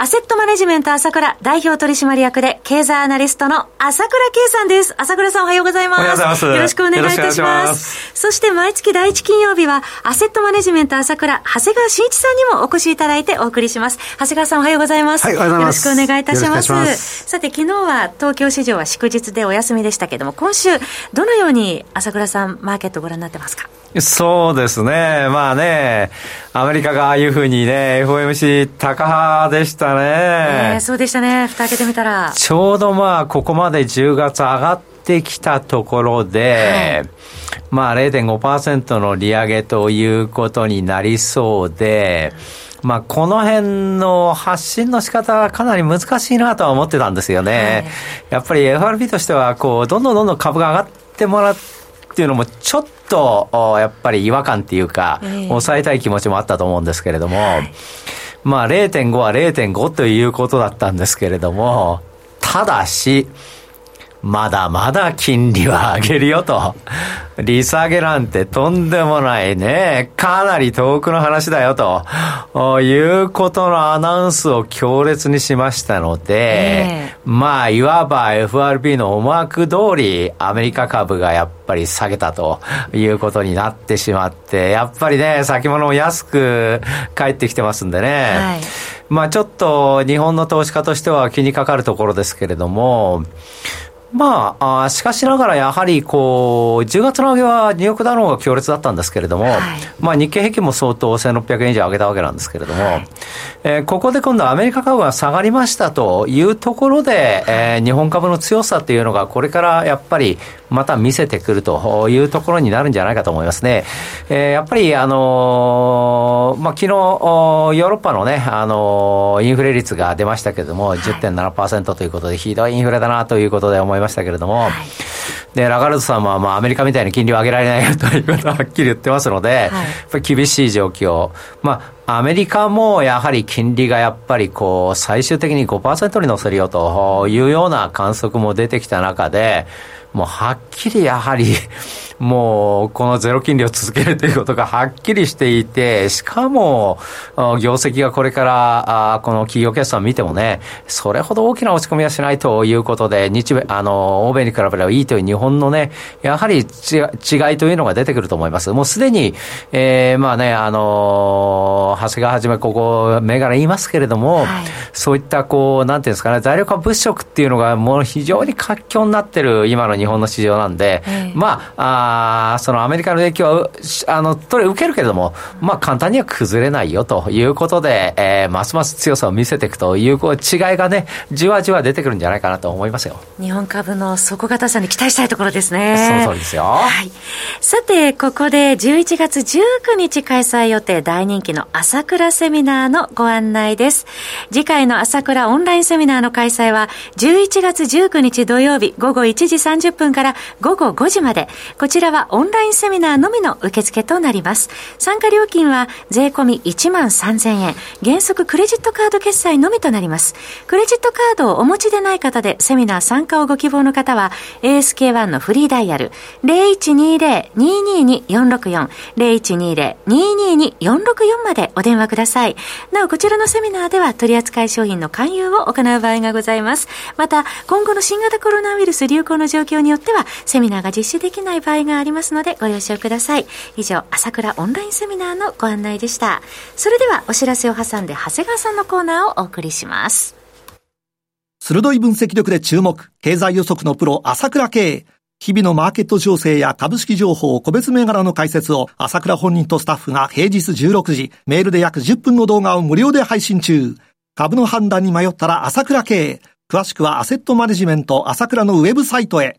アセットマネジメント朝倉代表取締役で経済アナリストの朝倉慶さんです。朝倉さんおはようございます。おはようございます。よろしくお願いいたします。そして毎月第一金曜日はアセットマネジメント朝倉長谷川慎一さんにもお越しいただいてお送りします。長谷川さんおはようございます。はい、おはようございます。よろしくお願いいたします。ますさて昨日は東京市場は祝日でお休みでしたけども、今週どのように朝倉さんマーケットご覧になってますか？そうですね。まあね、アメリカがああいうふうにね、FOMC 高派でしたね。えー、そうでしたね。蓋開けてみたら。ちょうどまあ、ここまで10月上がってきたところで、はい、まあ0.5%の利上げということになりそうで、まあ、この辺の発信の仕方はかなり難しいなとは思ってたんですよね。はい、やっぱり FRB としては、こう、どんどんどんどん株が上がってもらって、っていうのもちょっとやっぱり違和感っていうか、抑えたい気持ちもあったと思うんですけれども、まあ0.5は0.5ということだったんですけれども、ただし、まだまだ金利は上げるよと。利下げなんてとんでもないね。かなり遠くの話だよと。いうことのアナウンスを強烈にしましたので、えー、まあ、いわば FRB の思惑通り、アメリカ株がやっぱり下げたということになってしまって、やっぱりね、先物も安く帰ってきてますんでね。はい、まあ、ちょっと日本の投資家としては気にかかるところですけれども、まあ、あしかしながらやはりこう、10月の上げはニューヨークダウンが強烈だったんですけれども、はい、まあ日経平均も相当1600円以上上げたわけなんですけれども、はい、えー、ここで今度アメリカ株が下がりましたというところで、えー、日本株の強さっていうのがこれからやっぱりまた見せてくるというところになるんじゃないかと思いますね。えー、やっぱりあのー、まあ昨日、ヨーロッパのね、あのー、インフレ率が出ましたけれども、10.7%ということで、ひどいインフレだなということで思いましたけれども、はい、で、ラガルドさんは、まあ、アメリカみたいに金利を上げられないよということをはっきり言ってますので、はい、やっぱり厳しい状況。まあ、アメリカもやはり金利がやっぱりこう、最終的に5%に乗せるよというような観測も出てきた中で、もうはっきりやはりもうこのゼロ金利を続けるということがはっきりしていて、しかも、業績がこれから、この企業決算を見てもね、それほど大きな落ち込みはしないということで、日米、あの、欧米に比べればいいという日本のね、やはり違いというのが出てくると思います。もうすでに、えー、まあね、あの、長谷川はじめここ、銘柄言いますけれども、はい、そういったこう、なんていうんですかね、材料化物色っていうのがもう非常に活況になってる今の日本の市場なんで、はい、まあ、あそのアメリカの影響は、あの、とれ受けるけれども、まあ簡単には崩れないよということで、えー、ますます強さを見せていくというこう違いがね、じわじわ出てくるんじゃないかなと思いますよ。日本株の底堅さに期待したいところですね。その通りですよ。はい。さて、ここで11月19日開催予定大人気の朝倉セミナーのご案内です。次回の朝倉オンラインセミナーの開催は11月19日土曜日午後1時30分から午後5時まで、こちらちらはオンラインセミナーのみの受付となります。参加料金は税込み1万3000円、原則クレジットカード決済のみとなります。クレジットカードをお持ちでない方でセミナー参加をご希望の方は ASK1 のフリーダイヤル0120-222-464 0120-222-464までお電話ください。なお、こちらのセミナーでは取扱い商品の勧誘を行う場合がございます。また、今後の新型コロナウイルス流行の状況によっては、セミナーが実施できない場合ががありますので、ご了承ください。以上、朝倉オンラインセミナーのご案内でした。それでは、お知らせを挟んで、長谷川さんのコーナーをお送りします。鋭い分析力で注目、経済予測のプロ、朝倉慶。日々のマーケット情勢や株式情報、個別銘柄の解説を朝倉本人とスタッフが平日16時、メールで約10分の動画を無料で配信中。株の判断に迷ったら朝倉慶。詳しくはアセットマネジメント朝倉のウェブサイトへ。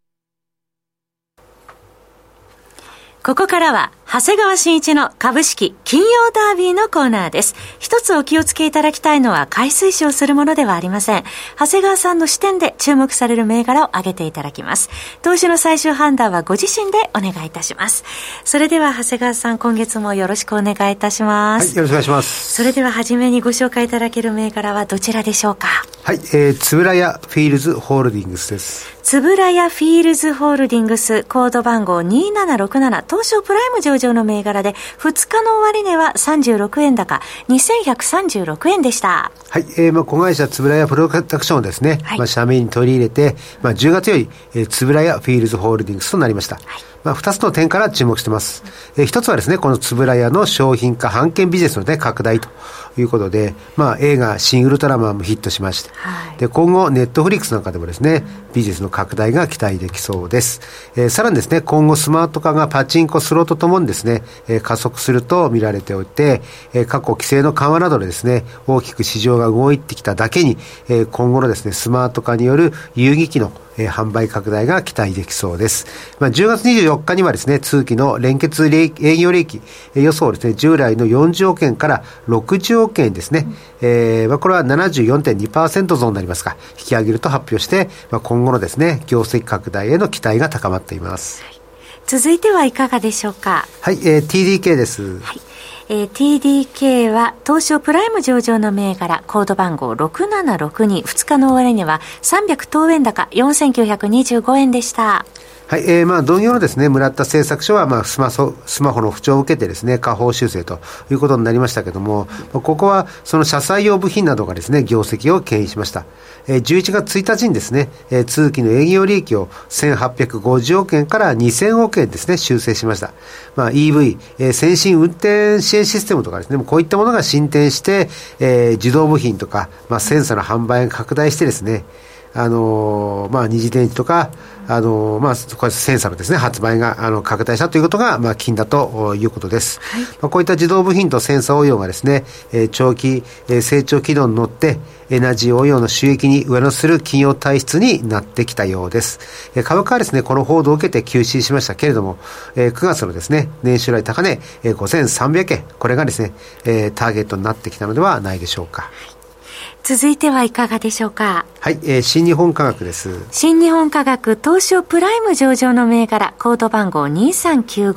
ここからは、長谷川新一の株式金曜ダービーのコーナーです。一つお気をつけいただきたいのは、買い推奨するものではありません。長谷川さんの視点で注目される銘柄を挙げていただきます。投資の最終判断はご自身でお願いいたします。それでは、長谷川さん、今月もよろしくお願いいたします。はい、よろしくお願いします。それでは、はじめにご紹介いただける銘柄はどちらでしょうか？はい、えー、つぶらやフィールズホールディングスです。つぶらやフィールズホールディングス、コード番号2767、東証プライム上場の銘柄で、2日の終値は36円高、2136円でした。はい、えー、まあ、子会社つぶらやプロダクションをですね、はい、まあ、社名に取り入れて、まあ、10月より、えー、つぶらやフィールズホールディングスとなりました。はいまあ、二つの点から注目しています。えー、一つはですね、このつぶらやの商品化、版権ビジネスのね、拡大ということで、まあ、映画、新ウルトラマンもヒットしまして、はい、で、今後、ネットフリックスなんかでもですね、ビジネスの拡大が期待できそうです。えー、さらにですね、今後、スマート化がパチンコ、スローとともにですね、えー、加速すると見られておいて、えー、過去規制の緩和などでですね、大きく市場が動いてきただけに、えー、今後のですね、スマート化による有機機能、えー、販売拡大が期待できそうです。まあ、10月24日にはですね、通期の連結営業利益、えー、予想をですね、従来の40億円から60億円ですね、うん、えー、まあ、これは74.2%増になりますが、引き上げると発表して、まあ、今後のですね、業績拡大への期待が高まっています。はい、続いてはいかがでしょうか？はい、えー、TDK です。はいえー、TDK は東証プライム上場の銘柄、コード番号6762、2日の終値は300等円高4925円でした。はい、えー、まあ、同業のですね、村田製作所は、まあ、スマホ、スマホの不調を受けてですね、下方修正ということになりましたけども、ここは、その車載用部品などがですね、業績を牽引しました。えー、11月1日にですね、えー、通期の営業利益を1850億円から2000億円ですね、修正しました。まあ、EV、えー、先進運転支援システムとかですね、こういったものが進展して、えー、自動部品とか、まあ、センサーの販売が拡大してですね、あのー、まあ、二次電池とか、あのまあ、これセンサーのですね、発売が、あの、拡大したということが、まあ、金だということです。はい、まあ、こういった自動部品とセンサー応用がですね、えー、長期、えー、成長軌道に乗って、エナジー応用の収益に上乗せする企業体質になってきたようです。えー、株価はですね、この報道を受けて休止しましたけれども、えー、9月のですね、年収来高値、えー、5300円、これがですね、えー、ターゲットになってきたのではないでしょうか。はい続いてはいかがでしょうか？はい、えー、新日本科学です。新日本科学東証プライム上場の銘柄、コード番号2395、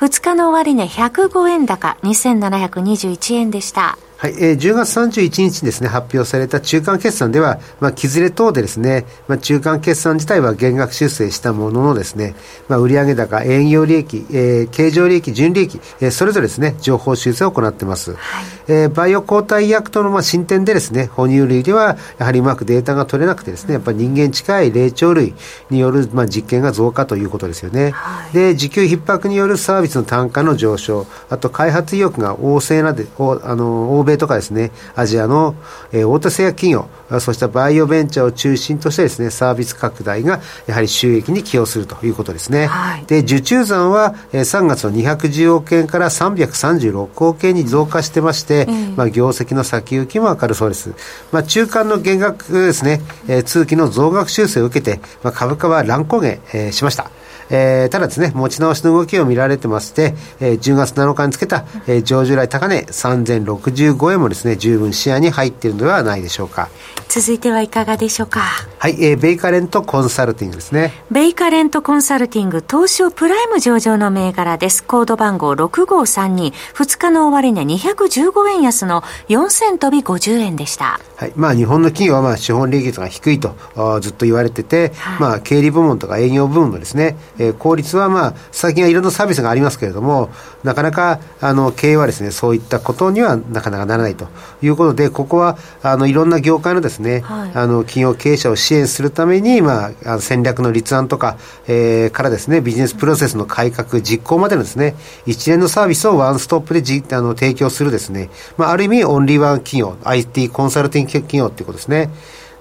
2日の終値105円高、2721円でした。はい、えー、10月31日にですね、発表された中間決算では、まあ、ずれ等でですね、まあ、中間決算自体は減額修正したもののですね、まあ、売上高、営業利益、えー、経常利益、純利益、えー、それぞれですね、情報修正を行っています。はい、えー、バイオ抗体薬とのまあ進展でですね、哺乳類では、やはりうまくデータが取れなくてですね、やっぱり人間近い霊長類によるまあ実験が増加ということですよね。はい、で、需給逼迫によるサービスの単価の上昇、あと開発意欲が旺盛なで、おあの、欧米とかですね、アジアの、えー、大手製薬企業、そうしたバイオベンチャーを中心としてですね、サービス拡大がやはり収益に寄与するということですね。はい、で、受注残は、えー、3月の210億円から336億円に増加してまして、うん、まあ、業績の先行きも明るそうです。まあ、中間の減額ですね、えー、通期の増額修正を受けて、まあ、株価は乱高下、えー、しました。えー、ただですね、持ち直しの動きを見られてまして、えー、10月7日につけた、えー、上従来高値3065円もですね、十分視野に入っているのではないでしょうか。続いてはいかがでしょうか。はい、えー、ベイカレントコンサルティングですね。ベイカレントコンサルティング東証プライム上場の銘柄です。コード番号6532、2日の終値215円安の4000飛び50円でした。はい、まあ日本の企業はまあ資本利益率が低いとずっと言われてて、はい、まあ経理部門とか営業部門のですね、えー、効率はまあ、最近はいろんなサービスがありますけれども、なかなか、あの、経営はですね、そういったことにはなかなかならないということで、ここは、あの、いろんな業界のですね、はい、あの、企業経営者を支援するために、まあ、戦略の立案とか、えー、からですね、ビジネスプロセスの改革、実行までのですね、一連のサービスをワンストップでじあの提供するですね、まあ、ある意味、オンリーワン企業、IT コンサルティング企業っていうことですね。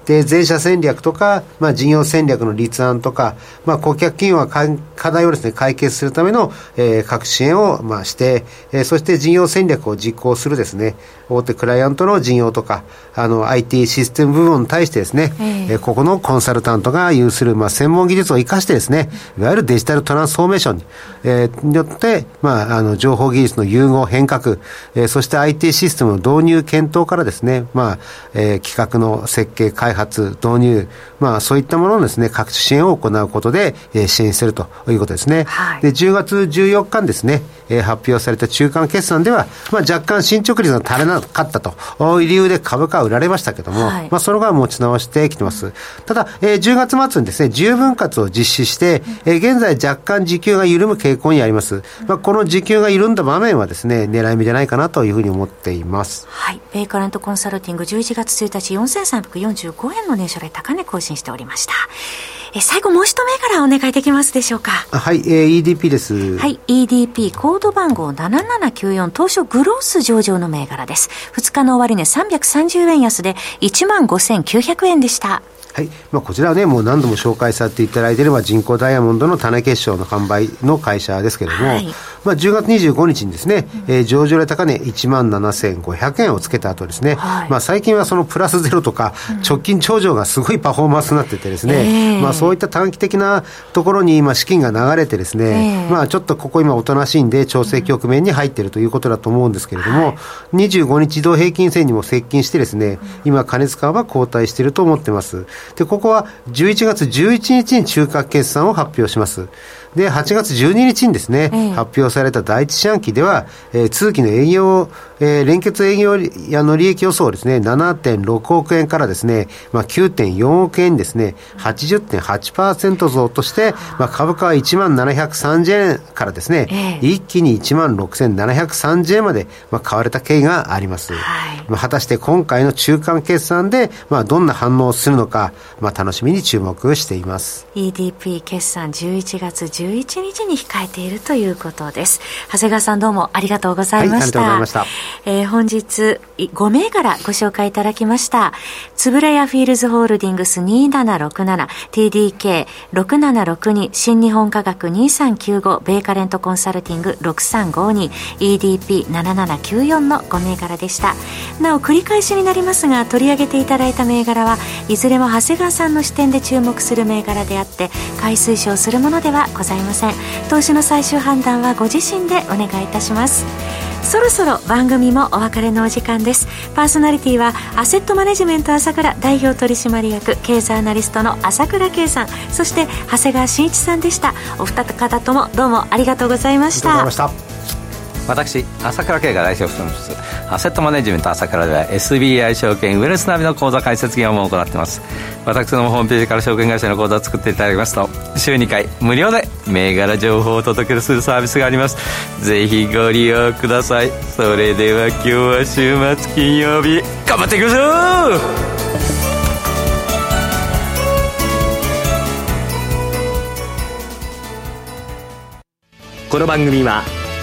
で、全社戦略とか、まあ、事業戦略の立案とか、まあ、顧客企業は課題をですね、解決するための、えー、各支援を、まあ、して、えー、そして事業戦略を実行するですね、大手クライアントの事業とか、あの、IT システム部門に対してですね、えー、ここのコンサルタントが有する、まあ、専門技術を生かしてですね、いわゆるデジタルトランスフォーメーションに、えー、によって、まあ、あの、情報技術の融合変革、えー、そして IT システムの導入検討からですね、まあ、えー、企画の設計、開発、導入、まあ、そういったもののですね、各種支援を行うことで、えー、支援するということですね。はい、で、10月14日にですね、えー、発表された中間決算では、まあ、若干進捗率が足りなかったという理由で株価は売られましたけども、はい、まあ、それが持ち直してきてます。ただ、えー、10月末にですね、10分割を実施して、えー、現在若干時給が緩む傾向にあります。まあ、この時給が緩んだ場面はですね、狙い目じゃないかなというふうに思っています。はい。ベイカレントコンサルティング11月1日4345円の年初来高値更新しておりました。え最後もう一銘柄お願いできますでしょうか？はい、えー、EDP です。はい EDP コード番号7794当初グロース上場の銘柄です。2日の終値330円安で1万5900円でした。はい。まあ、こちらはね、もう何度も紹介させていただいている、まあ、人工ダイヤモンドの種結晶の販売の会社ですけれども、はい、まあ、10月25日にですね、うん、えー、上場で高値1万7500円をつけた後ですね、はい、まあ、最近はそのプラスゼロとか、直近頂上がすごいパフォーマンスになっててですね、うん、まあ、そういった短期的なところに今資金が流れてですね、えー、まあ、ちょっとここ今おとなしいんで、調整局面に入っているということだと思うんですけれども、はい、25日移動平均線にも接近してですね、今、加熱感は後退していると思ってます。で、ここは11月11日に中核決算を発表します。で、8月12日にですね、え発表された第一四半期では、えー、通期の営業、えー、連結営業やの利益予想ですね、7.6億円からですね、まあ、9.4億円ですね、80.8%増として、まあ、株価は1万730円からですね、え一気に1万6730円まで、まあ、買われた経緯があります。はい、まあ、果たして今回の中間決算で、まあ、どんな反応をするのか、まあ、楽しみに注目しています。EDP 決算11月11日に控えているということです。長谷川さんどうもありがとうございました。はい、ありがとうございました。えー、本日5銘柄ご紹介いただきました。つぶらやフィールズホールディングス2767、TDK6762、新日本科学2395、ベーカレントコンサルティング6352、EDP7794 の5銘柄でした。なお繰り返しになりますが、取り上げていただいた銘柄はいずれも長谷川さんの視点で注目する銘柄であって、買い推奨するものではございません投資の最終判断はご自身でお願いいたしますそろそろ番組もお別れのお時間です。パーソナリティはアセットマネジメント朝倉代表取締役経済アナリストの朝倉圭さん。そして長谷川慎一さんでした。お二方ともどうもありがとうございました。私朝倉圭が代表を務めます。アセットマネジメント朝倉では SBI 証券ウェルスナビの口座開設業務を行っています。私のホームページから証券会社の口座を作っていただきますと週2回無料で銘柄情報をお届けするサービスがあります。ぜひご利用ください。それでは今日は週末金曜日頑張っていきましょう!この番組は